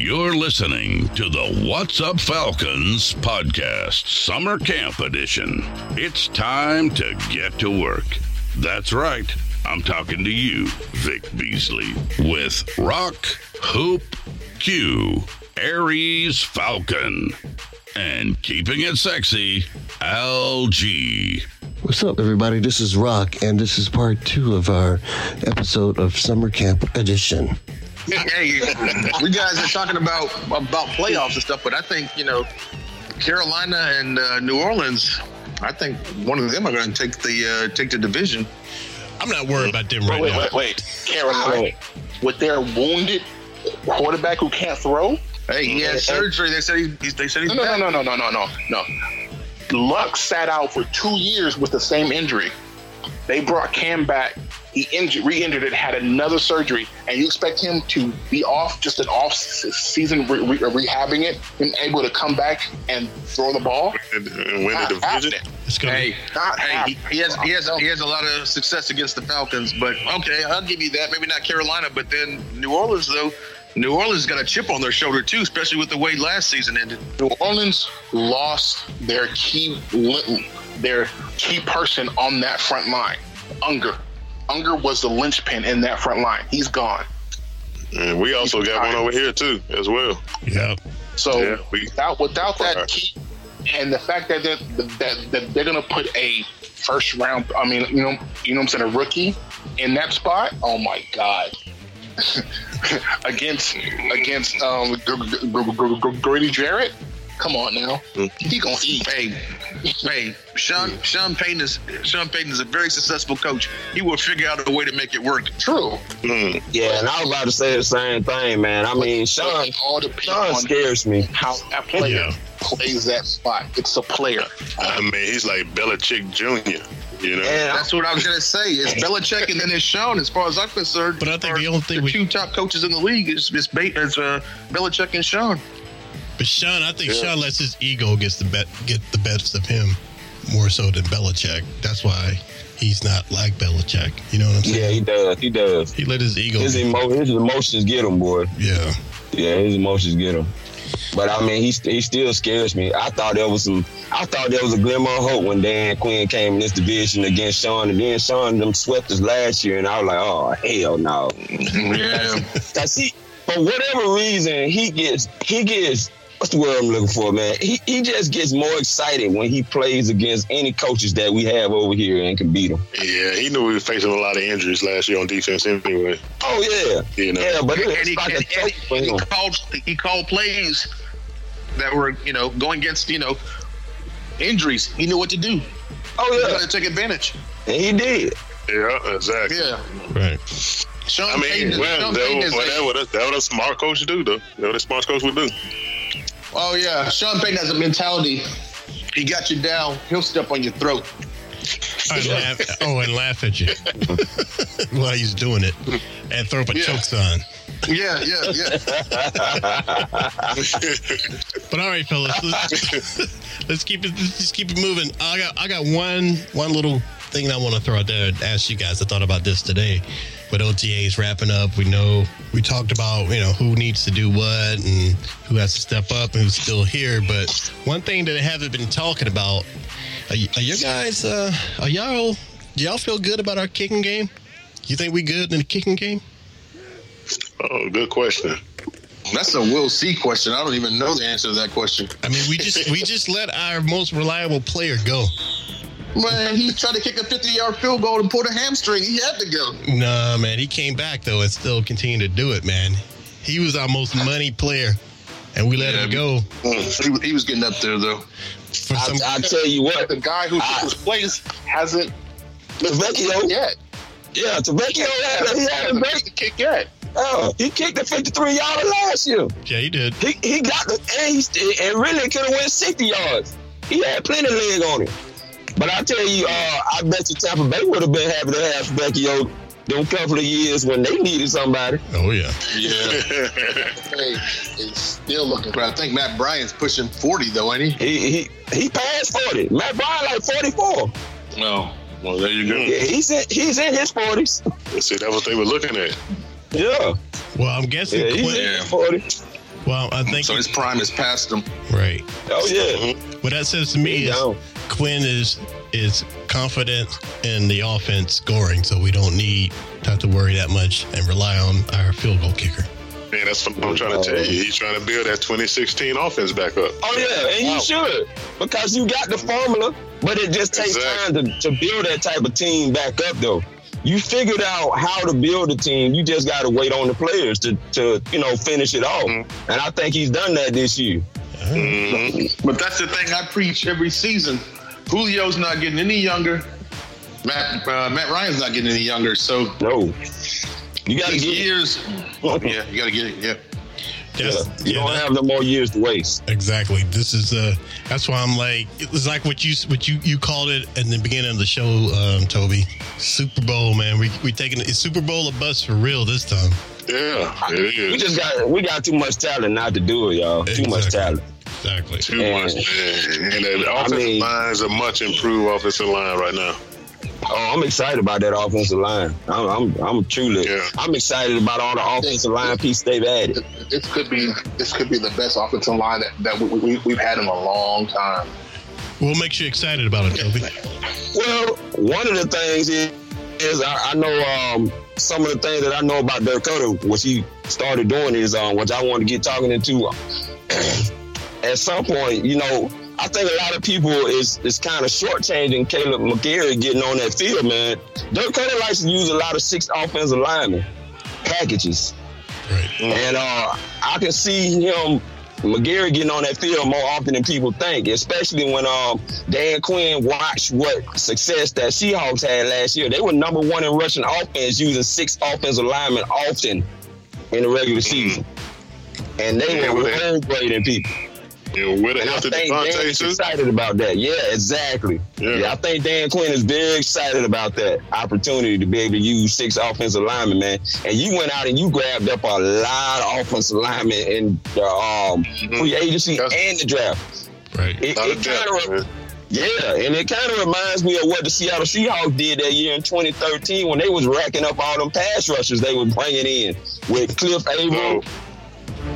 You're listening to the What's Up Falcons podcast, Summer Camp Edition. It's time to get to work. That's right. I'm talking to you, Vic Beasley, with Rock, Hoop, Q, Aries Falcon, and keeping it sexy, LG. What's up, everybody? This is Rock, and this is part two of our episode of Summer Camp Edition. Hey, we guys are talking about about playoffs and stuff, but I think you know Carolina and uh, New Orleans. I think one of them are going to take the uh, take the division. I'm not worried about them right wait, now. wait, wait. Carolina, with their wounded quarterback who can't throw. Hey, he had surgery. They said he, he- they said he's No, no, no, no, no, no, no, no, no. Luck sat out for two years with the same injury. They brought Cam back. He injured, re-injured it, had another surgery, and you expect him to be off just an off-season re- re- rehabbing it, and able to come back and throw the ball? and, and win Not the division. happening. It's gonna Hey, Not hey, he, he has he has he has a lot of success against the Falcons, but okay, I'll give you that. Maybe not Carolina, but then New Orleans though. New Orleans got a chip on their shoulder too, especially with the way last season ended. New Orleans lost their key their key person on that front line, Unger. Unger was the linchpin in that front line. He's gone. And we also got one over here too, as well. yeah. So Yeah, we- without without that key, and the fact that they're, that, that they're gonna put a first round, I mean, you know, you know, what I'm saying, a rookie in that spot. Oh my god. against against um, Grady Jarrett, come on now, he gonna eat. Hey, hey, Sean Sean Payton is Sean Payton is a very successful coach. He will figure out a way to make it work. True. Mm. Yeah, and I was about to say the same thing, man. I mean, Sean, It all depends Sean on scares me. how that player Yeah. plays that spot. It's a player. I mean, he's like Belichick Jr. You know, And That's what I was gonna say. It's Belichick and then it's Sean. As far as I'm concerned, But I think the only thing the we- two top coaches in the league is is, ba- is uh, Belichick and Sean. But Sean, I think Yeah. Sean lets his ego gets the bet get the best of him more so than Belichick. That's why he's not like Belichick. You know what I'm saying? yeah, he does. He does. He let his ego. His, emo- his emotions get him, boy. yeah. Yeah, his emotions get him. But I mean, he, he still scares me. I thought there was some. I thought there was a glimmer of hope when Dan Quinn came in this division against Sean, and then Sean them swept us last year, and I was like, oh hell no. Yeah. Cause he, for whatever reason, he gets he gets what's the word I'm looking for, man? He he just gets more excited when he plays against any coaches that we have over here and can beat them. yeah, he knew we were facing a lot of injuries last year on defense anyway. Oh yeah, You know, yeah, but and it's he, like and, joke and for he called he called plays that were you know going against you know injuries. He knew what to do. Oh yeah, to take advantage. and he did. yeah, exactly. Yeah, Right. Sean I mean, is- well, Sean that, Payton was, is well, a- that, was, that what a smart coach do, though. That what a smart coach would do. Oh yeah, Sean Payton has a mentality. He got you down. He'll step on your throat. And laugh, oh, and laugh at you while he's doing it, and throw up a Yeah. choke sign. Yeah, yeah, yeah. But all right, fellas, let's, let's keep it. Let's just keep it moving. I got I got one one little thing I want to throw out there and ask you guys. I thought about this today. With OTAs wrapping up, we know we talked about you know who needs to do what and who has to step up and who's still here. But one thing that I haven't been talking about are, y- are you guys? Uh, are y'all? Do y'all feel good about our kicking game? You think we good in the kicking game? Oh, good question. That's a we'll see question. I don't even know the answer to that question. I mean, we just we just let our most reliable player go. Man, he tried to kick a 50 yard field goal and pulled a hamstring. He had to go. Nah, man, he came back though and still continued to do it, man. He was our most money player, and we let Yeah, him go mm, He, was- he was getting up there, though. for I, some. I tell you what, The guy who took his place hasn't Tavecchio, yet. yeah, Tavecchio had, he had a Hasn't great. made the kick yet. Oh, he kicked the 53 yarder last year. yeah, he did. He he got the and, he, and really could have went 60 yards. He had plenty of leg on him. But I tell you, uh, I bet you Tampa Bay would have been happy to have Vecchio them couple of years when they needed somebody. Oh yeah. Yeah. Hey, he's still looking. but I think Matt Bryant's pushing 40, though, ain't he? He he he passed 40. Matt Bryan like 44. No. Well, there you go. Yeah, he's in he's in his 40s. See, that was they were looking at. Yeah, Well, I'm guessing. yeah, he's Quinn, in his 40s. well, I think So his prime is past him. right. Oh yeah, What that says to me he is down. Quinn is is confident in the offense scoring, so we don't need to have to worry that much and rely on our field goal kicker. Man, that's what I'm trying to tell you. He's trying to build that 2016 offense back up. Oh yeah, and Wow. you should because you got the formula, but it just takes Exactly. time to, to build that type of team back up. Though you figured out how to build a team, you just got to wait on the players to to you know finish it off. Mm-hmm. And I think he's done that this year. But that's the thing I preach every season. Julio's not getting any younger. Matt uh, Matt Ryan's not getting any younger. So No, you got to get years, yeah, you got to get it. Yeah. Yes. You Yeah, don't that- have no more years to waste. Exactly. This is uh that's why I'm like it was like what you what you you called it in the beginning of the show, um, Toby. Super Bowl, man. We we taking it's Super Bowl a bus for real this time. Yeah, it We just got we got too much talent not to do it, y'all. Too much talent. Exactly. Too And- much, man. And the I offensive mean- line is a much improved offensive line right now. Oh, I'm excited about that offensive line. I'm I'm, I'm truly Yeah. I'm excited about all the offensive line pieces they've added. This could be this could be the best offensive line that, that we, we, we've had in a long time. What makes you excited about it, Toby? Well, one of the things is, is I, I know um, some of the things that I know about Dakota, what he started doing is, um, which I want to get talking into. at some point, you know, I think a lot of people is is kind of shortchanging Kaleb McGary getting on that field, man. Dirk Koetter likes to use a lot of six offensive linemen packages. Right. And uh, I can see him, McGary, getting on that field more often than people think, especially when um, Dan Quinn watched what success that Seahawks had last year. They were number one in rushing offense using six offensive linemen often in the regular season. And they Yeah, were they- home grading people. You know, with a And I think Devontae Dan's excited about that. Yeah, exactly. Yeah. Yeah. I think Dan Quinn is very excited about that opportunity to be able to use six offensive linemen, man. And you went out and you grabbed up a lot of offensive linemen in the um, free agency That's- and the draft. Right. It, Lot it of depth, kind of, yeah, and it kind of reminds me of what the Seattle Seahawks did that year in 2013 when they was racking up all them pass rushers they were bringing in with Cliff Avril. So, and,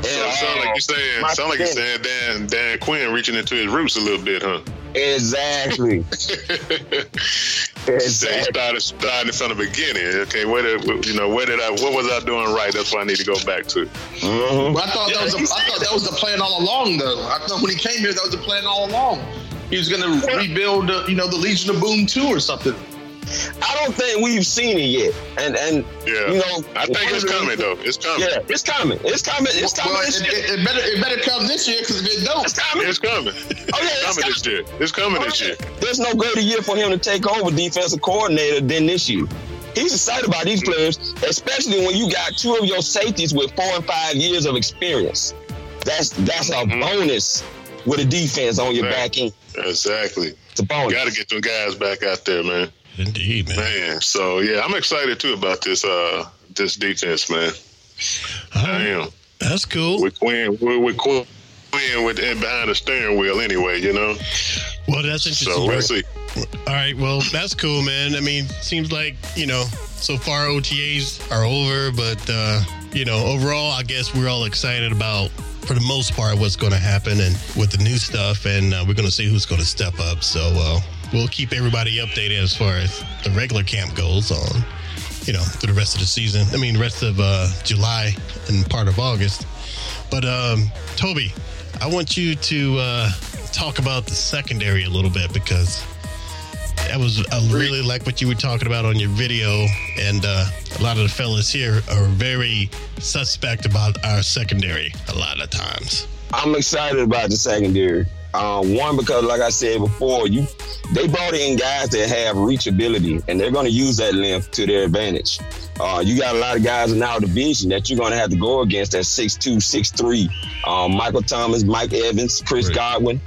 so sound like you're saying, Mike sound like you're saying Dan Dan Quinn reaching into his roots a little bit, huh? Exactly. They exactly. started starting from the beginning. Okay, where did you know where did I what was I doing right? That's what I need to go back to. Mhm. But I thought that was the, I thought that was the plan all along, though. I thought when he came here, that was the plan all along. He was going to rebuild, uh, you know, the Legion of Boom two or something. I don't think we've seen it yet, and and Yeah, you know, I think it's coming though. It's coming. Yeah, it's coming. It's coming. It's coming. Well, this it, year. it, it better it better come this year because if it don't, It's coming. It's coming. Oh yeah, It's it's coming this year. It's coming this year. There's no greater year for him to take over defensive coordinator than this year. He's excited about these players, especially when you got two of your safeties with four and five years of experience. That's that's a Mhm. bonus with a defense on your Right. back end. Exactly. It's a bonus. You Got to get them guys back out there, man. Indeed, man. Man, so yeah, I'm excited too about this uh this defense, man. All I am That's cool. with Quinn with, with Quinn with and behind the steering wheel anyway, you know. Well, that's interesting. So we'll see. All right. Well, that's cool, man. I mean, seems like, you know, so far OTAs are over, but, uh, you know, overall, I guess we're all excited about, for the most part, what's going to happen and with the new stuff. And uh, we're going to see who's going to step up. So uh, we'll keep everybody updated as far as the regular camp goes on, you know, through the rest of the season. I mean, the rest of uh, July and part of August. But um, Toby, I want you to uh, talk about the secondary a little bit because that was I really like what you were talking about on your video, and uh, a lot of the fellas here are very suspect about our secondary a lot of times. I'm excited about the secondary. Uh, one because, like I said before, you they brought in guys that have reachability, and they're going to use that length to their advantage. Uh, you got a lot of guys in our division that you're going to have to go against at 6'2", 6'3". Um, Michael Thomas, Mike Evans, Chris Right. Godwin.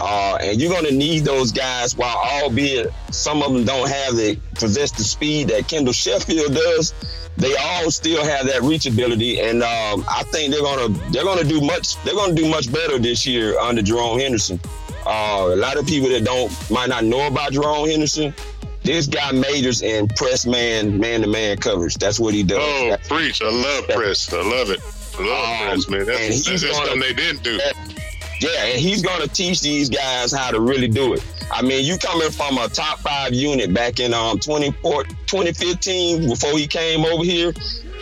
Uh, and you're going to need those guys, while albeit some of them don't have the possess the speed that Kendall Sheffield does, they all still have that reachability, and um, I think they're gonna they're gonna do much they're gonna do much better this year under Jerome Henderson. Uh, a lot of people that don't might not know about Jerome Henderson. This guy majors in press man man to man coverage. That's what he does. Oh, That's- preach! I love press. I love it. I love Um, press, man. That's, that's, that's something they didn't do. Yeah, and he's going to teach these guys how to really do it. I mean, you coming from a top five unit back in um 2015 before he came over here.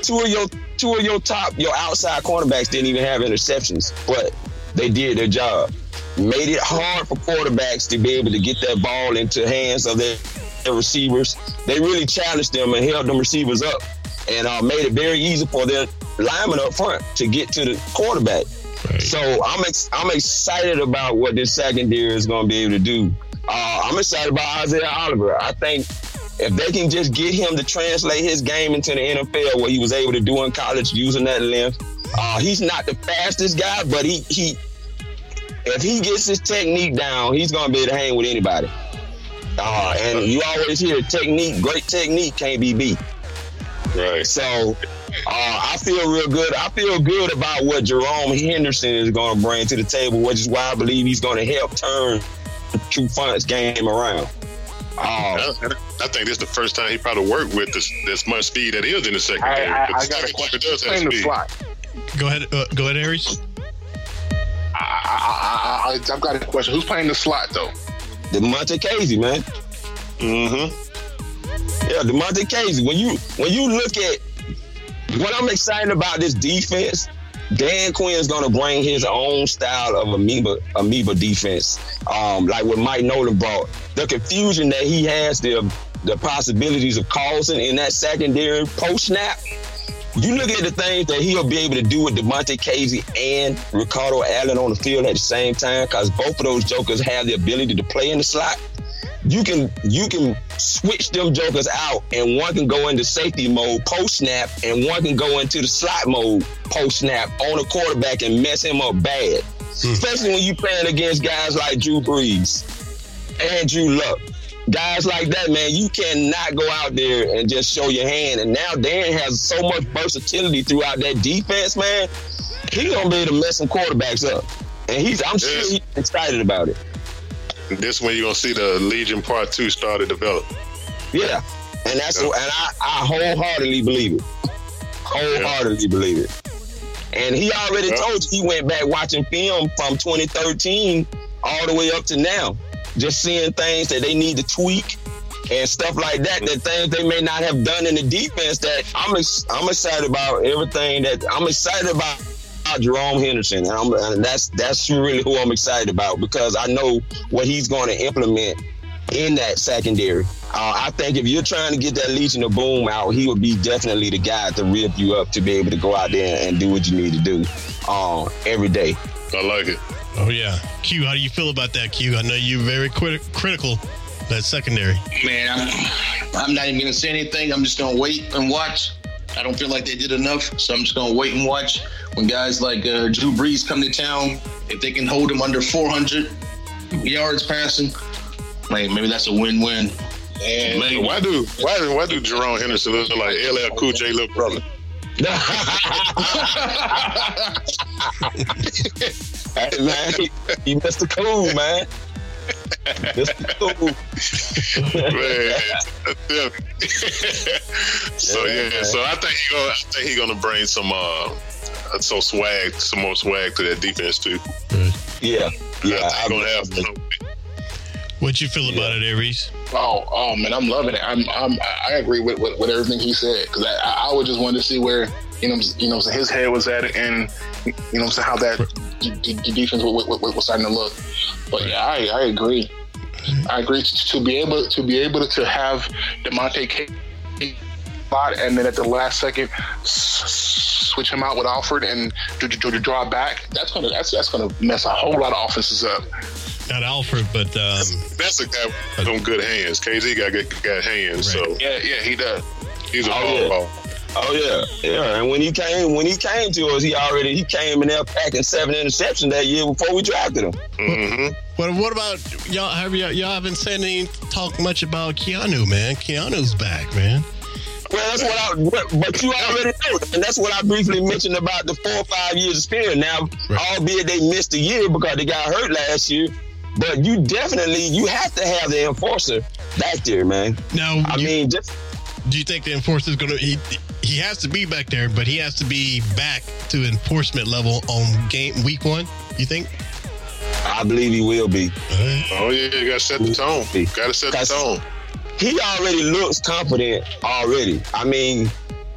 Two of your two of your top your outside cornerbacks didn't even have interceptions, but they did their job. Made it hard for quarterbacks to be able to get that ball into hands of their, their receivers. They really challenged them and held them receivers up, and uh, made it very easy for their linemen up front to get to the quarterback. So I'm ex- I'm excited about what this secondary is going to be able to do. Uh, I'm excited about Isaiah Oliver. I think if they can just get him to translate his game into the NFL, what he was able to do in college using that length, uh, he's not the fastest guy, but he he if he gets his technique down, he's going to be able to hang with anybody. Uh, and you always hear technique, great technique can't be beat. Right. So uh, I feel real good. I feel good about what Jerome Henderson is going to bring to the table, which is why I believe he's going to help turn the Trufant's game around. Uh, I, I think this is the first time he probably worked with this this much speed that is in the I, secondary. I, But I got a question. does have Playing the speed. slot. Go ahead, uh, go ahead, Aries. I, I, I, I, I've got a question. Who's playing the slot though? Damontae Kazee, man. Mm-hmm. Yeah, Damontae Kazee. When you when you look at what I'm excited about this defense, Dan Quinn's gonna bring his own style of amoeba amoeba defense. Um, like what Mike Nolan brought. The confusion that he has, the the possibilities of causing in that secondary post snap. You look at the things that he'll be able to do with Damontae Kazee and Ricardo Allen on the field at the same time, because both of those jokers have the ability to play in the slot you can you can switch them jokers out and one can go into safety mode post snap and one can go into the slot mode post snap on a quarterback and mess him up bad. Hmm. Especially when you're playing against guys like Drew Brees and Drew Luck. Guys like that, man, you cannot go out there and just show your hand. And now Dan has so much versatility throughout that defense, man. He's gonna be able to mess some quarterbacks up. And he's I'm sure he's excited about it. This when you're gonna see the Legion Part Two start to develop. Yeah, and that's and I, I wholeheartedly believe it. Wholeheartedly believe it. And he already Yeah. told you he went back watching film from 2013 all the way up to now, just seeing things that they need to tweak and stuff like that. That things they may not have done in the defense. That I'm ex- I'm excited about everything that I'm excited about. About Jerome Henderson, and, I'm, and that's that's really who I'm excited about because I know what he's going to implement in that secondary. Uh, I think if you're trying to get that Legion of Boom out, he would be definitely the guy to rip you up to be able to go out there and do what you need to do uh, every day. I like it. Oh yeah, Q. How do you feel about that, Q? I know you're very criti- critical that secondary. Man, I'm, I'm not even going to say anything. I'm just going to wait and watch. I don't feel like they did enough, so I'm just going to wait and watch. When guys like uh, Drew Brees come to town, if they can hold him under 400 yards passing, like maybe that's a win-win. And Man, why do why do why do Jerome Henderson look like LL Cool J little brother? Hey, man, he, he Mr. Cool, man. Mr. Cool. Man. so yeah, so I think he gonna I think he gonna bring some uh some swag, some more swag to that defense too. Yeah, yeah. I think he's gonna have What you feel about it, Aries? Oh, oh man, I'm loving it. I'm, I'm I agree with, with, with everything he said because I, I would just want to see where you know, you know, his head was at it, and you know, how that the, the defense was, was, was starting to look. But yeah, I, I agree. I agree to, to be able to be able to have Damontae K spot and then at the last second switch him out with Alfred and to, to, to draw back. That's gonna that's that's gonna mess a whole lot of offenses up. Not Alfred, but um, That's a guy with some good hands. Kazee got good got hands, so Yeah, yeah, he does. he's a Oh, yeah. ball. Oh yeah, yeah. And when he came, when he came to us, he already he came in there packing seven interceptions that year before we drafted him. hmm what what about y'all? Have y'all, y'all haven't said any talk much about Keanu, man? Keanu's back, man. Well, that's what I. But, but you already know, and that's what I briefly mentioned about the four or five years of experience. Now, Right. albeit they missed a year because they got hurt last year, but you definitely you have to have the enforcer back there, man. Now, I you- mean, just do you think the enforcer's going to? He he has to be back there, but he has to be back to enforcement level on game week one. You think? I believe he will be. Uh-huh. Oh yeah, you gotta set the tone. Gotta set the tone. he already looks confident already. I mean,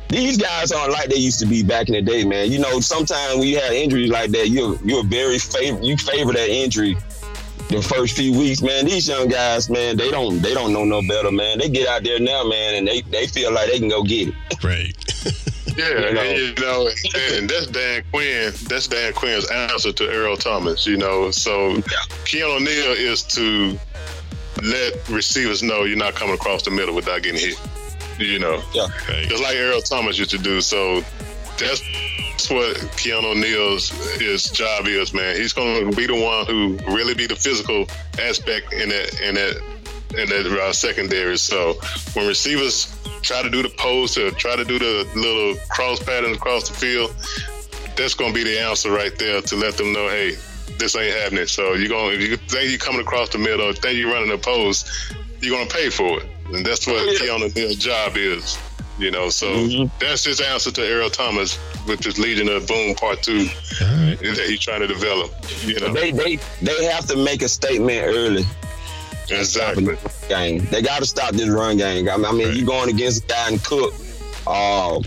these guys aren't like they used to be back in the day, man. You know, sometimes when you have injuries like that, you're you're very favor you favor that injury the first few weeks, man. These young guys, man, they don't they don't know no better, man. They get out there now, man, and they, they feel like they can go get it. Right. Yeah, You know. and you know, and that's Dan Quinn. That's Dan Quinn's answer to Earl Thomas. You know, so Keanu O'Neal is to let receivers know you're not coming across the middle without getting hit. You know, Yeah. Right. just like Earl Thomas used to do. So that's what Keanu O'Neal's his job is, man. He's going to be the one who really be the physical aspect in that in that in that uh, secondary. So when receivers try to do the post or try to do the little cross pattern across the field, that's going to be the answer right there to let them know, hey, this ain't happening. So you're going if you think you're coming across the middle, think you're running a post, you're going to pay for it, and that's what yeah. Keanu O'Neal's job is. You know, so Mhm. that's his answer to Earl Thomas which is Legion of Boom Part Two right. that he's trying to develop. You know, They they they have to make a statement early. exactly. game. They got to stop this run game. I mean, I mean you going against a guy in Cook, uh,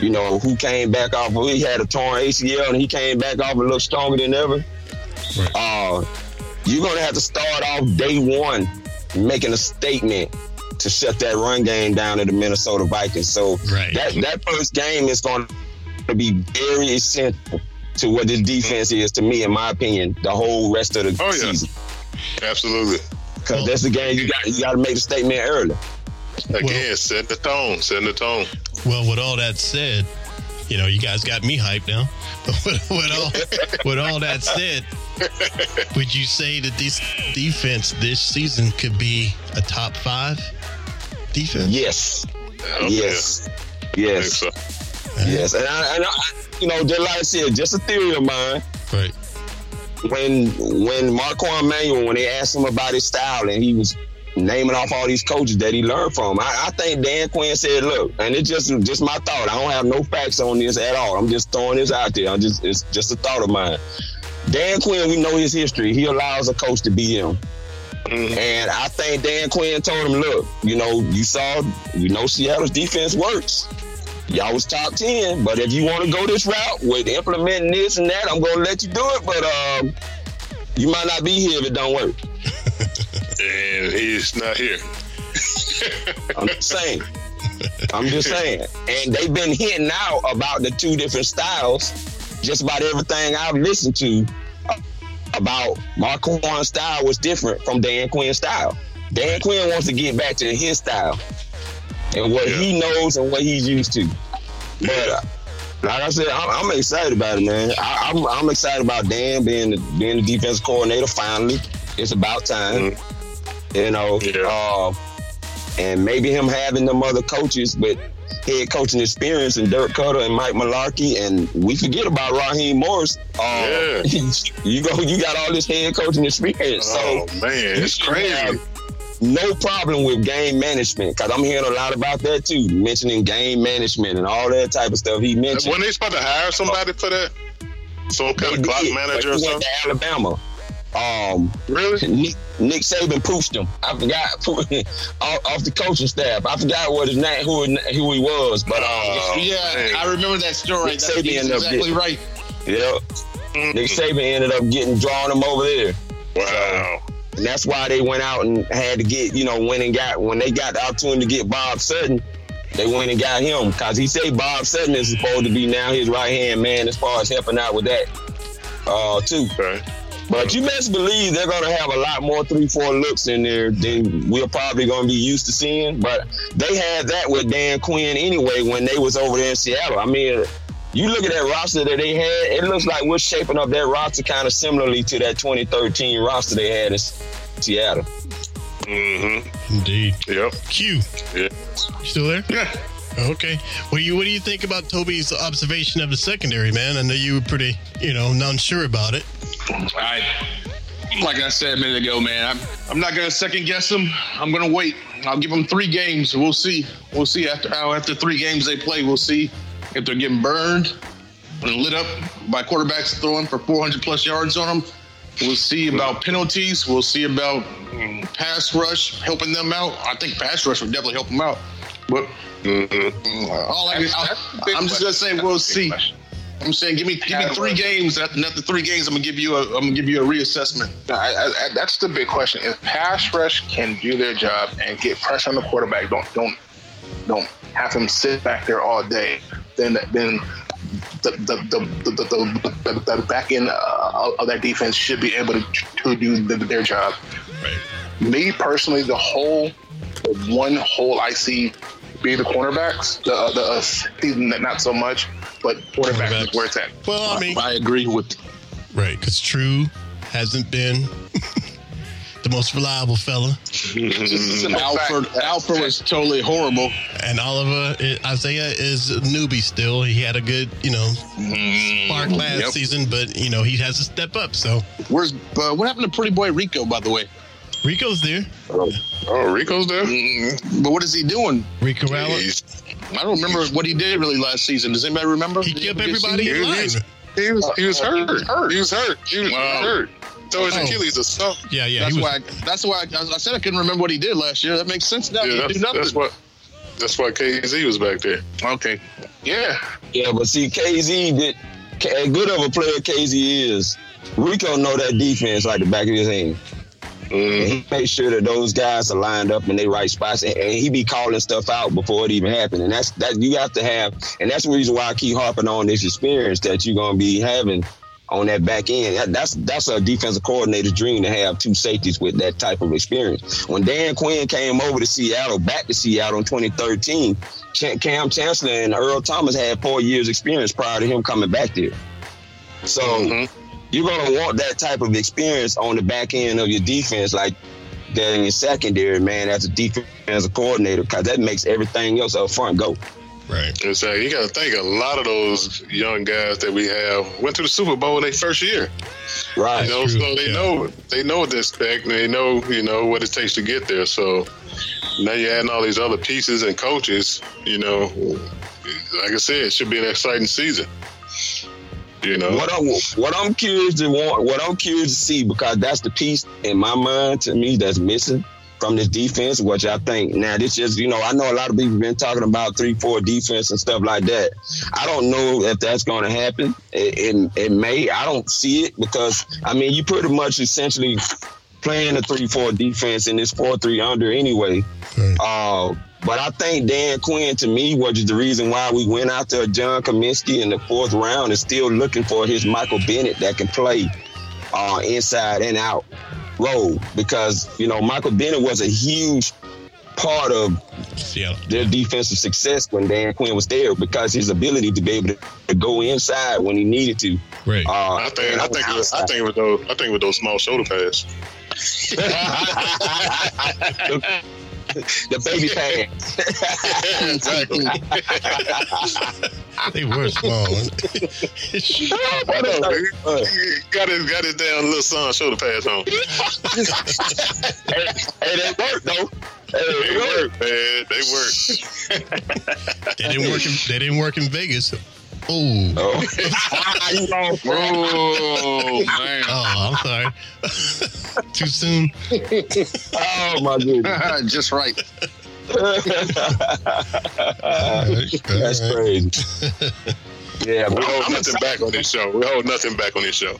you know, who came back off. He had a torn ACL and he came back off and looked stronger than ever. Right. Uh, you're gonna have to start off day one making a statement to shut that run game down to the Minnesota Vikings. So Right. that that first game is going to be very essential to what this defense is to me, in my opinion, the whole rest of the Oh, yeah. season. Absolutely. Because that's the game you got. You got to make the statement early. Again, set the tone. Set the tone. Well, with all that said, you know, you guys got me hyped now. But with, with all with all that said, would you say that this defense this season could be a top five defense? Yes. Yes. yeah. Yes. think so. Yes. And I, and I, you know, just like I said, just a theory of mine. Right. When when Marquand Manuel, when they asked him about his style, and he was naming off all these coaches that he learned from, I, I think Dan Quinn said, "Look," and it's just just my thought. I don't have no facts on this at all. I'm just throwing this out there. I'm just it's just a thought of mine. Dan Quinn, we know his history. He allows a coach to be him. And I think Dan Quinn told him, look, you know, you saw, you know, Seattle's defense works. Y'all was top 10, but if you want to go this route with implementing this and that, I'm going to let you do it. But um, you might not be here if it don't work. And he's not here. I'm just saying. I'm just saying. And they've been hitting out about the two different styles. Just about everything I've listened to about Marquand's style was different from Dan Quinn's style. Dan Quinn wants to get back to his style and what he knows and what he's used to. But uh, like I said, I'm, I'm excited about it, man. I, I'm, I'm excited about Dan being the, being the defensive coordinator. Finally, it's about time. You know, Yeah. uh, and maybe him having them other coaches, but head coaching experience and Dirk Koetter and Mike Mularkey, and we forget about Raheem Morris. Uh, you go, you got all this head coaching experience, Oh so man, it's crazy. No problem with game management because I'm hearing a lot about that too, mentioning game management and all that type of stuff. He mentioned When they supposed to hire somebody for that, some kind They of clock did, manager or he something. to Alabama. Um, really? Nick, Nick Saban pooched him. I forgot off, off the coaching staff. I forgot what his name, who who he was, but um, Oh, yeah, man. I remember that story. Nick That's Saban he's ended up exactly getting- right. yeah, Nick Saban ended up getting drawing him over there. Wow. And that's why they went out and had to get, you know, went and got when they got the opportunity to get Bob Sutton, they went and got him because he said Bob Sutton is supposed to be now his right hand man as far as helping out with that, uh, too. Okay. But you best believe they're gonna have a lot more three, four looks in there than we're probably gonna be used to seeing. But they had that with Dan Quinn anyway when they was over there in Seattle. I mean, you look at that roster that they had, it looks like we're shaping up that roster kind of similarly to that 2013 roster they had in Seattle. Mm-hmm. Indeed. Yep. Q, Yeah. you still there? Yeah. Okay. What do you What do you think about Toby's observation of the secondary, man? I know you were pretty, you know, unsure about it. I, like I said a minute ago, man, I'm, I'm not gonna second guess them. I'm gonna wait. I'll give them three games. We'll see. We'll see after how after three games they play. We'll see if they're getting burned and lit up by quarterbacks throwing for 400 plus yards on them. We'll see about penalties. We'll see about pass rush helping them out. I think pass rush would definitely help them out. But Mm-hmm. all I, That's- I, that's a big I'm just gonna say we'll That's a big see. question. I'm saying give me give me three games. After, after three games, I'm gonna give you a I'm gonna give you a reassessment. I, I, that's the big question. If pass rush can do their job and get pressure on the quarterback, don't don't don't have him sit back there all day, then then the the the the, the, the, the back end uh, of that defense should be able to, to do the, their job. Right. Me personally, the whole the one hole I see be the cornerbacks. The the uh, not so much, but quarterbacks Quarterbacks. is where it's at. Well, I mean, I agree with right? Because True hasn't been the most reliable fella, Alfred. Alfred was totally horrible. and Oliver Isaiah is a newbie still. He had a good, you know, spark last Yep. season, but you know he has to step up. So Where's uh, what happened to Pretty Boy Rico? By the way, Rico's there. Oh, Rico's there. Mm, but what is he doing? Rico Allen. He's, I don't remember what he did really last season. Does anybody remember? He Did kept everybody in he, line. was, he was he was he hurt. was hurt. He was hurt. He was Wow. hurt. So his Oh. Achilles or something. Yeah, yeah. That's he was, why. I, that's why I, I said I couldn't remember what he did last year. That makes sense now. Yeah, that's, do that's what. That's why Kazee was back there. Okay. Yeah, Yeah, but see, Kazee did as good of a player Kazee is. Rico know that defense like the back of his hand. And Mm-hmm. he makes sure that those guys are lined up in their right spots, and, and he be calling stuff out before it even happened. And that's that you have to have, and that's the reason why I keep harping on this experience that you're gonna be having on that back end. That's that's a defensive coordinator's dream to have two safeties with that type of experience. When Dan Quinn came over to Seattle, back to Seattle in 2013, Ch- Kam Chancellor and Earl Thomas had four years experience prior to him coming back there. So you're gonna want that type of experience on the back end of your defense, like that in your secondary, man, as a defensive coordinator, because that makes everything else up front go. right. It's like you got to think a lot of those young guys that we have went to the Super Bowl in their first year. Right. You know, true, so they yeah. know they know what to expect. and They know you know what it takes to get there. So now you're adding all these other pieces and coaches. You know, like I said, it should be an exciting season. You know, What I'm what I'm curious to want, what I'm curious to see, because that's the piece in my mind to me that's missing from this defense, which I think now this just you know I know a lot of people been talking about three four defense and stuff like that. I don't know if that's going to happen. It, it it may. I don't see it because I mean you pretty much essentially playing a three four defense in this four three under anyway. Right. Uh, but I think Dan Quinn, to me, was the reason why we went after John Cominsky in the fourth round and still looking for his Michael Bennett that can play uh, inside and out role. Because, you know, Michael Bennett was a huge part of Seattle. their defensive success when Dan Quinn was there because his ability to be able to, to go inside when he needed to. Right. Uh, I think I think it was, I think with those I think with those small shoulder pads. the baby pads. exactly. they were small. got his got his damn little son shoulder pads on. hey, hey, they work though. Hey, They they work. work, man. They work. they didn't work. In, they didn't work in Vegas. Oh. Oh, you wrong. Oh man. Oh, I'm sorry. Too soon. oh my goodness. Just right. That's crazy. Yeah, We but hold nothing back on this show. We hold nothing back on this show.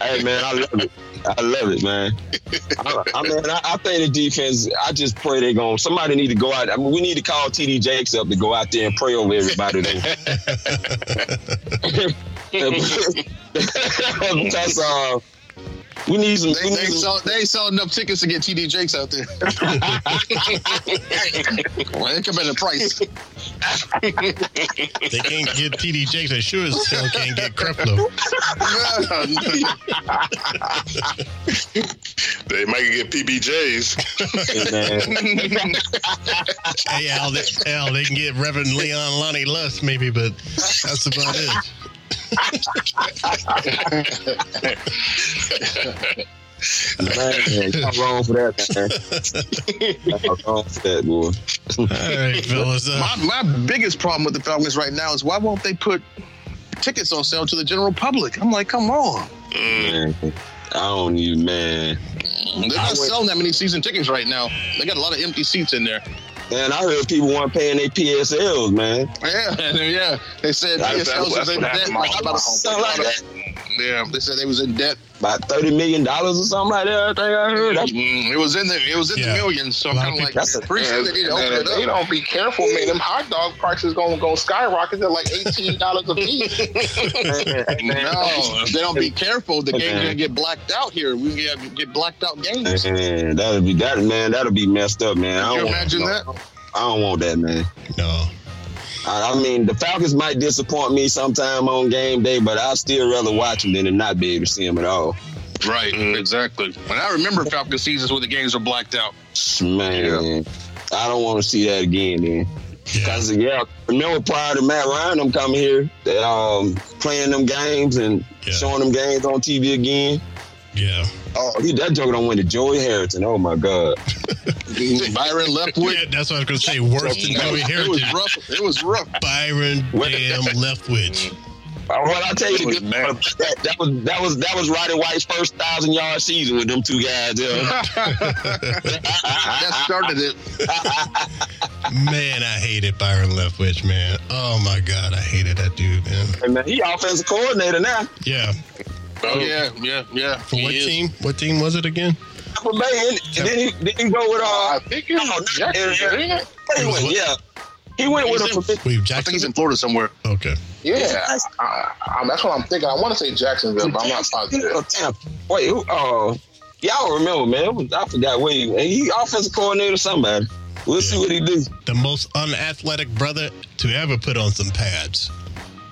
hey man, I love it. I love it, man. I, I mean, I, I think the defense. I just pray they going. Somebody need to go out. I mean, we need to call TD Jakes up to go out there and pray over everybody. Because uh, we need some. They, We they, need ain't some sell, they ain't selling enough tickets to get TD Jakes out there. well, they come in the price. They can't get TD Jakes. They sure as hell can't get Creflo. They might get PBJs. Hey, Al, they, Al, they can get Reverend Leon Lonnie Lust, maybe, but that's about it. Man, I'm wrong for that, man. I'm wrong for that, boy. All right, fellas. Uh, my, my biggest problem with the Falcons right now is why won't they put tickets on sale to the general public? I'm like, come on. Man, I don't even, man. They're not selling that many season tickets right now. They got a lot of empty seats in there. Man, I heard people weren't paying their PSLs, man. Yeah, yeah. They said That's- PSLs was that's in what debt. happened. Like about a, Something like that. Yeah, they said they was in debt. About thirty million dollars or something like that. I think I heard. That's, Mm, it was in the it was in Yeah. the millions. So A I'm kind of of like, people- That's a- pretty sure they need to open it if they don't be careful, man, them hot dog prices gonna go skyrocket to like eighteen dollars a piece. No, they don't be careful, the game's gonna get blacked out here. We get, get blacked out games. Man, that'll be that, man. That'll be messed up, man. I you don't want- imagine that? I don't want that, man. no. I, I mean, the Falcons might disappoint me sometime on game day, but I'd still rather watch them than to not be able to see them at all. Right, exactly. And I remember Falcon seasons where the games were blacked out. Man, I don't want to see that again, then. Yeah. Because yeah, remember prior to Matt Ryan them coming here, they, um, playing them games and Yeah. showing them games on TV again. Yeah. Oh, he, that joker don't went to Joey Harrington. Oh my God. Byron Leftwich. Yeah, that's what I was going to say. Worse than Joey It was Harrington. rough. It was rough. Byron damn Leftwich. Well, I tell you, was good mad. part about that, that was that was that was Roddy White's first thousand yard season with them two guys. There. That started it. Man, I hated Byron Leftwich, man. Oh, my God. I hated that dude, man. Hey, man, he offensive coordinator now. Yeah. Oh yeah, yeah, yeah. For He what is. team? What team was it again? For man, and then he didn't he go with uh. I think it's no, Jacksonville, ain't it? he went, yeah, he went with He's him in- for Wait, I think he's in Florida somewhere. Okay. Yeah, I, I, that's what I'm thinking. I want to say Jacksonville, but I'm not positive. Tampa. Wait, who? Uh, y'all remember, man? Was- I forgot where he. He offensive coordinator, somebody. We'll see what he do. The most unathletic brother to ever put on some pads.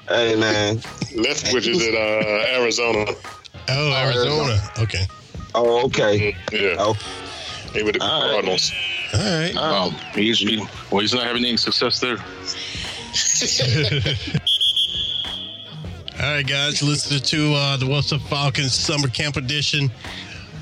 Hey, man. Leftwich is at uh, Arizona. Oh, Arizona. Okay. Oh, okay. Yeah, Oh, he with the All right. Cardinals. All right. Um, he's he, well, he's not having any success there. All right, guys, listen to uh, the What's Up Falcons Summer Camp Edition.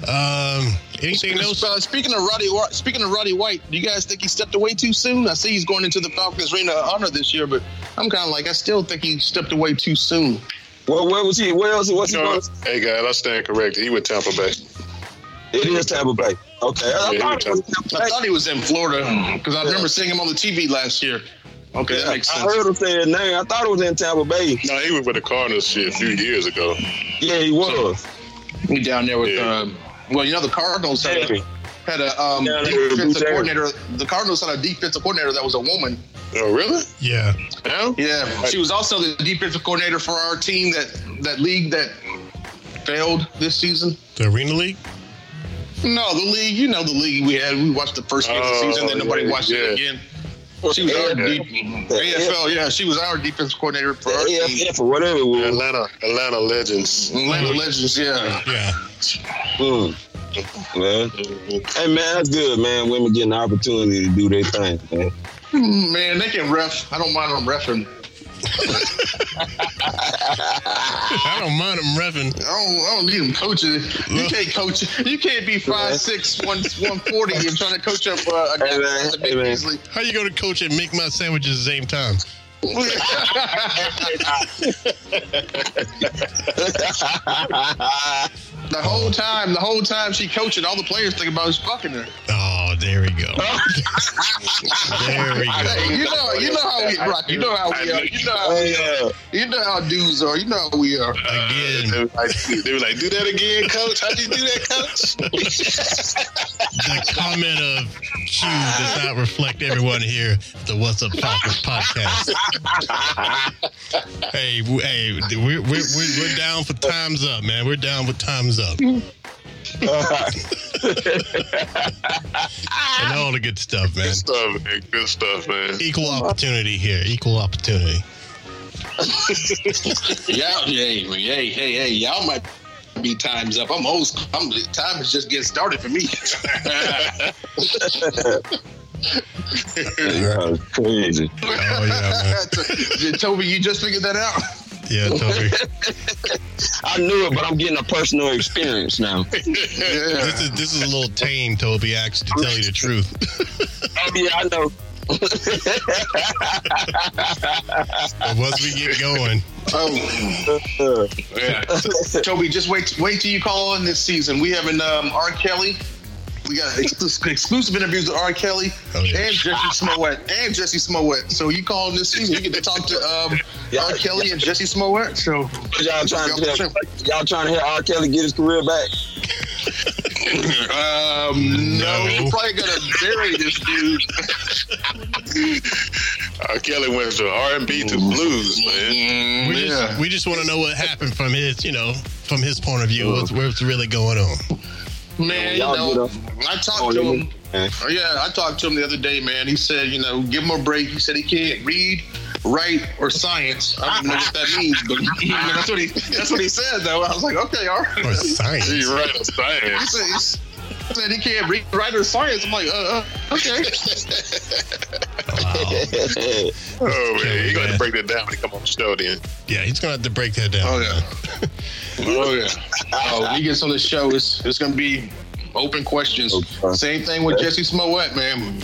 Um, anything else? Uh, speaking of Roddy, speaking of Roddy White, do you guys think he stepped away too soon? I see he's going into the Falcons Ring of Honor this year, but I'm kind of like I still think he stepped away too soon. where, where was he? Where else? What's he No, going? hey guys, I stand corrected. He with Tampa Bay. It is Tampa Bay. Okay, I, thought it was Tampa I thought he was in Florida because I remember seeing him on the TV last year. Okay, that makes sense. I heard him say his name. I thought it was in Tampa Bay. No, he was with the Cardinals shit a few years ago. Yeah, he was. He down there with, Yeah. um, well, you know, the Cardinals had a, had a um, Down there with defensive coordinator. The Cardinals had a defensive coordinator that was a woman. Oh, really? Yeah. Now? Yeah, she was also the defensive coordinator for our team that that league that failed this season. The Arena League? No, the league. You know the league we had. We watched the first game of the Oh, season, then nobody yeah, watched yeah. it again. She was our Yeah. D- AFL. Yeah, she was our defensive coordinator for our team. AFF or whatever it was. Atlanta, Atlanta Legends. Atlanta Legends. Yeah. Yeah. Mm. Well, hey man, that's good, man. Women getting the opportunity to do their thing, man. Man, they can ref. I don't mind them refing. I don't mind him revving. I don't, I don't need them coaching. You can't coach. You can't be five six one one forty and trying to coach up uh, a guy Hey, man. that's a Hey, man. How you going to coach and make my sandwiches at the same time? The oh. whole time, the whole time she coaching, all the players think about is fucking her. Oh, there we go. there we Hey, go. you know, you know how we rock. You know how we are. You know how oh, we are. You know how dudes are. You know how we are. Again, uh, They were like, they were like, do that again, coach. How'd you do that, coach? the comment of Q does not reflect everyone here the What's Up Falcons podcast. hey, hey, we're, we're, we're, we're down for time's up, man. We're down for time's up. And all the good stuff, man. Good stuff, man. Good stuff, man. Equal opportunity here. Equal opportunity. Yeah, hey, hey, hey, hey, y'all might be times up. I'm old. I'm time is just getting started for me. Yeah, crazy. Oh, yeah, man. Toby, you just figured that out. Yeah, Toby. I knew it, but I'm getting a personal experience now. This is, this is a little tame, Toby, actually, to tell you the truth. Oh, yeah, I know. But once we get going, Oh, yeah. Toby, just wait. Wait till you call on this season. We having um, R. Kelly. We got ex- exclusive interviews with R. Kelly Oh, yeah. and Jussie Smollett and Jussie Smollett. So you call on this season, you get to talk to um, R. Kelly and Jussie Smollett. So Y'all trying to hear, y'all trying to hear R. Kelly get his career back? um, no, No. you're probably gonna bury this dude. R. Kelly went from R and B to blues, man. we just we just want to know what happened from his, you know, from his point of view. What's, what's really going on? Man, you know, get I Oh, talked to yeah. him. Oh, yeah, I talked to him the other day, man. He said, you know, give him a break. He said he can't read, write, or science. I don't know what that means, but that's what he that's what he said though. I was like, okay, all right. Or science? He's right on He science. said, he said he can't read, write, or science. I'm like, uh, uh okay. Wow. Oh man, he got man. to break that down when he come on the show. Then Yeah, he's gonna have to break that down. Oh yeah. Oh yeah. Oh, when he gets on the show, it's it's gonna be open questions. Oh, okay. Same thing with Jussie Smollett, man.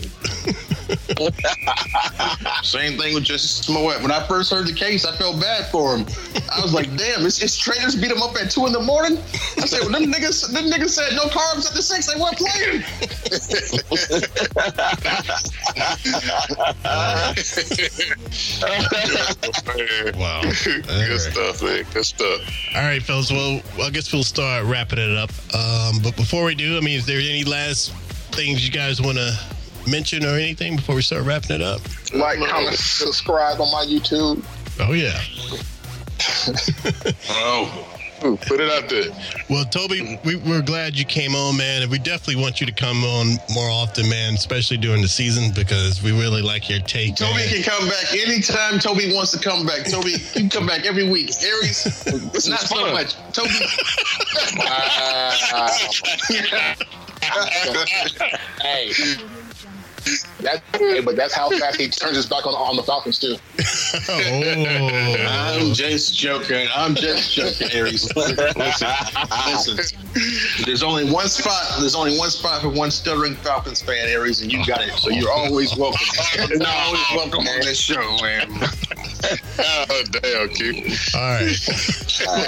Same thing with Jussie Smollett. When I first heard the case, I felt bad for him. I was like, damn, his, his trainers beat him up at two in the morning. I said, well, them niggas, them niggas said no carbs at the six. They weren't playing. man, Wow. good All right. stuff, man. Good stuff. All right, fellas. Well, I guess we'll start wrapping it up. Um, but before we do, I mean, is there any last things you guys want to mention or anything before we start wrapping it up? Like, comment, subscribe on my YouTube. Oh yeah. Oh, Put it out there. Well, Toby, we, we're glad you came on, man, and we definitely want you to come on more often, man, especially during the season because we really like your take. Toby man. can come back anytime Toby wants to come back. Toby can come back every week. Aries, it's not so much. Toby. hey. That, but that's how fast he turns his back on, on the Falcons too. oh, I'm just joking. I'm just joking, Aries. Listen, listen. There's only one spot. There's only one spot for one stuttering Falcons fan, Aries, and you got it. So you're always welcome. You're always welcome on this show, man. Oh damn, Q. all right.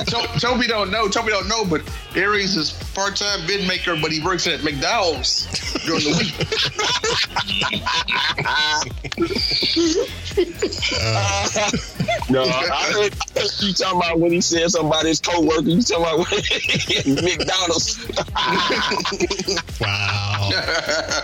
To- Toby don't know. Toby don't know, but Aries is part-time bid maker, but he works at McDonald's during the week. No, I heard you talking about when he said something about his coworker. You talking about when McDonald's? Wow.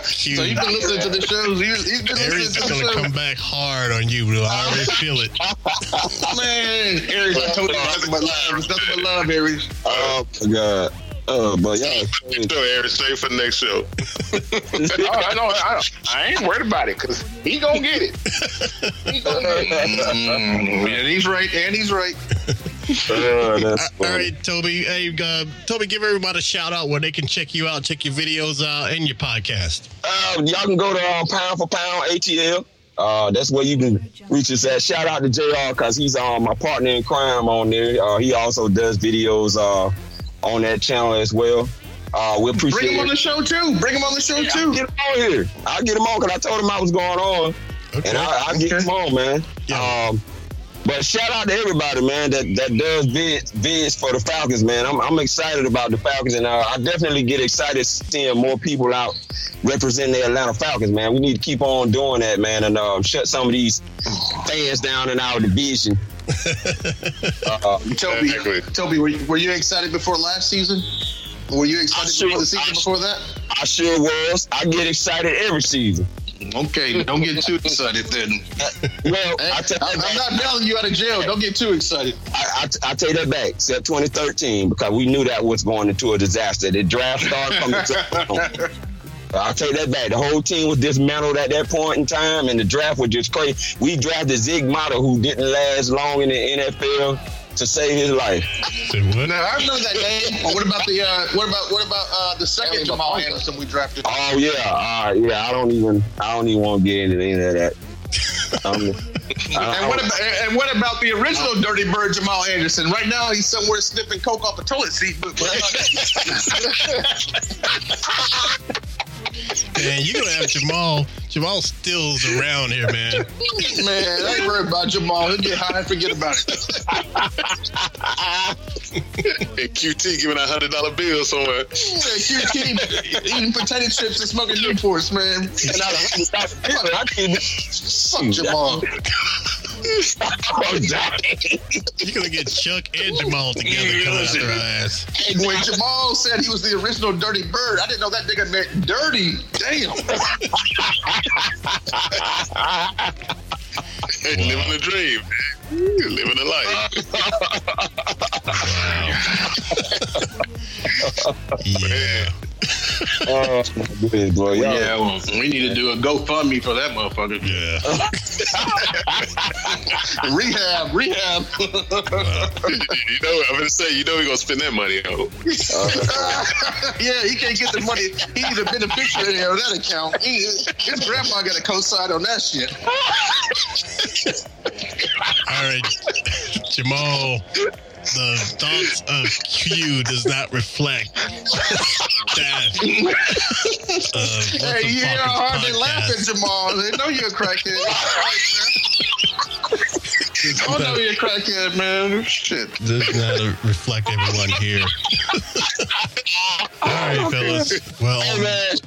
So you've been listening to the shows. You, you've been Aries is listening to going the to show. come back hard on you, bro. I already feel it. Man, Aries, I told you nothing but love. It's nothing but love, Aries. Oh my god. Oh, but y'all. So, Aaron, stay for the next show. I know. I, I ain't worried about it because he gonna get it. He gonna get it. Mm, and he's right, and he's right. Oh, that's funny. right, Toby. Hey, uh, Toby, give everybody a shout out where they can check you out, check your videos out, and your podcast. Uh, y'all can go to um, Pound for Pound ATL. Uh, that's where you can reach us at. Shout out to JR because he's um, my partner in crime on there. Uh, he also does videos uh, on that channel as well. Uh, we appreciate Bring him on the show too. Bring him on the show I'll too. get him on here. I'll get him on because I told him I was going on. Okay. and I, I get them on, man. Yeah. Um, but shout out to everybody, man, that, that does vid, vids for the Falcons, man. I'm, I'm excited about the Falcons, and uh, I definitely get excited seeing more people out representing the Atlanta Falcons, man. We need to keep on doing that, man, and um, shut some of these fans down in our division. uh, Toby, Exactly. Toby, were you, were you excited before last season? Were you excited sure- before the season I- before that? I sure was. I get excited every season. Mm-hmm. Okay, don't get too excited then. Uh, well, I, I'm not bailing you out of jail. Don't get too excited. I, I, I take that back. Except 2013, because we knew that was going into a disaster. The draft started from the I'll take that back. The whole team was dismantled at that point in time, and the draft was just crazy. We drafted Zeke Motta, who didn't last long in the NFL, to save his life. Say what? Now I remember that name. What about the uh, what about what about uh, the second Jamal Anderson we drafted? Oh yeah, uh, yeah. I don't even, I don't even want to get into any of that. Um, I- And what about and what about the original Dirty Bird Jamal Anderson? Right now he's somewhere sniffing coke off a toilet seat. But, but Man, you're gonna have Jamal. Jamal Stills around here, man. man, I ain't worried about Jamal. He'll get high and forget about it. And QT giving a hundred dollar bill somewhere. Yeah, QT eating potato chips and smoking Newports, man. and I, I, I can't- Fuck Jamal. Oh. You're gonna get Chuck and Jamal together coming after our ass. When Jamal said he was the original Dirty Bird, I didn't know that nigga meant dirty. Damn. Living the dream. man. Living the life. Yeah. Oh, my goodness, boy. Yeah, well, we need to do a GoFundMe for that motherfucker. Yeah. rehab, rehab. you know, I'm gonna say, you know, we're gonna spend that money on. yeah, he can't get the money. He need a beneficiary of that account. He, his grandma got a co-sign on that shit. All right, Jamal. The thoughts of Q does not reflect that. Uh, what's Hey, you Falcons know, hard to podcast. laugh at Jamal. They know you're a crackhead. I know you're a crackhead, man. Shit. does not reflect everyone here. All right, fellas. Well, Hey, man.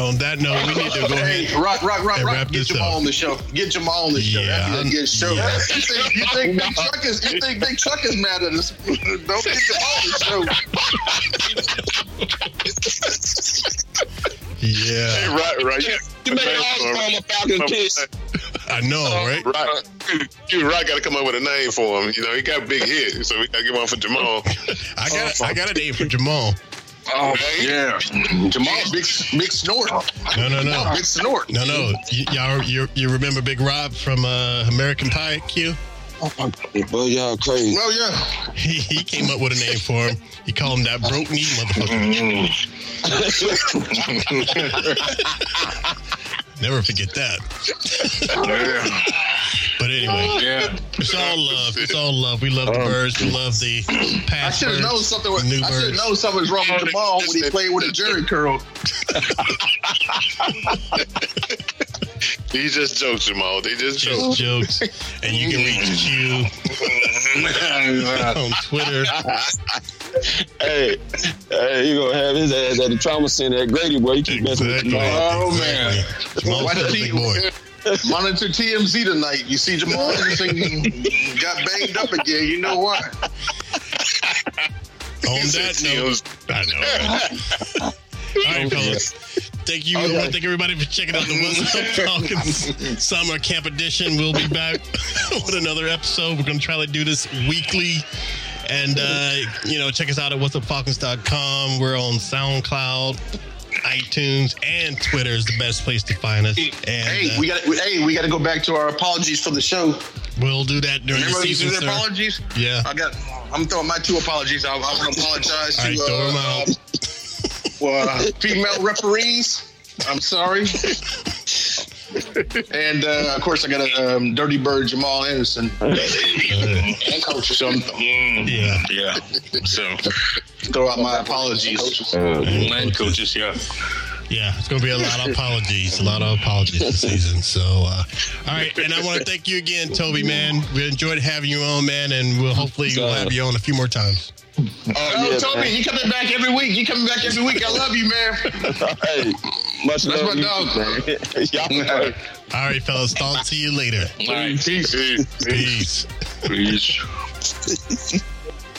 on that note, we need to go Hey, ahead. rock, rock, rock, and rock. wrap Get this Jamal up. on the show. Get Jamal on the show. Yeah, That'd be a good show. yeah. You think, you think Big Chuck is? You think Big Chuck is mad at us? Don't get Jamal on the show. Yeah, Right, right. Yeah. You made all the former Falcon kiss. I know, right? Right. You right got to come up with a name for him. You know, he got big hit, so we got to give one for Jamal. I got, I got a name for Jamal. Oh yeah, Jamal, big, big snort. No, no, Jamal, no, big snort. no, no. Y- y'all, you, you remember Big Rob from uh, American Pie? Q. Boy, y'all crazy. Oh yeah. He, he came up with a name for him. He called him that broke knee motherfucker. Never forget that. But anyway, Yeah. it's all love. It's all love. We love the um, birds. We love the I past should have known something. Was, the new I should have birds. known something was wrong with Jamal when he played with a Jerry curl. He just jokes, Jamal. They just Just jokes. jokes. And you can reach Q on Twitter. Hey, hey, you gonna have his ass at the trauma center at Grady, boy. You keep messing with Jamal. Oh, man. Jamal's Why still a does big he- boy. Monitor TMZ tonight. You see Jamal Anderson got banged up again. You know why? On that note, I know. All right, fellas. Thank you. Thank everybody for checking out the What's Up Falcons Summer Camp Edition. We'll be back with another episode. We're going to try to do this weekly. And, uh, you know, check us out at whatsupfalcons.com. We're on SoundCloud, iTunes, and Twitter is the best place to find us. And Hey, uh, we got. Hey, we got to go back to our apologies for the show. we'll do that during Remember the season. sir. apologies? Yeah. I got. I'm throwing my two apologies. I, I want to apologize right, to throw 'em uh, out. uh, female referees. I'm sorry. and uh, of course, I got a um, dirty bird, Jamal Anderson, and coach. So, mm, Yeah. yeah. So throw out my apologies. Uh, And coaches, yeah. Yeah, it's going to be a lot of apologies, a lot of apologies this season. So, uh, all right, and I want to thank you again, Toby, man. We enjoyed having you on, man, and we'll hopefully we'll have you on a few more times. Oh, oh Toby, man. you coming back every week. You coming back every week. I love you, man. hey, much That's love my dog. Y'all All right, fellas. Talk to you later. All right, peace. Peace. Peace.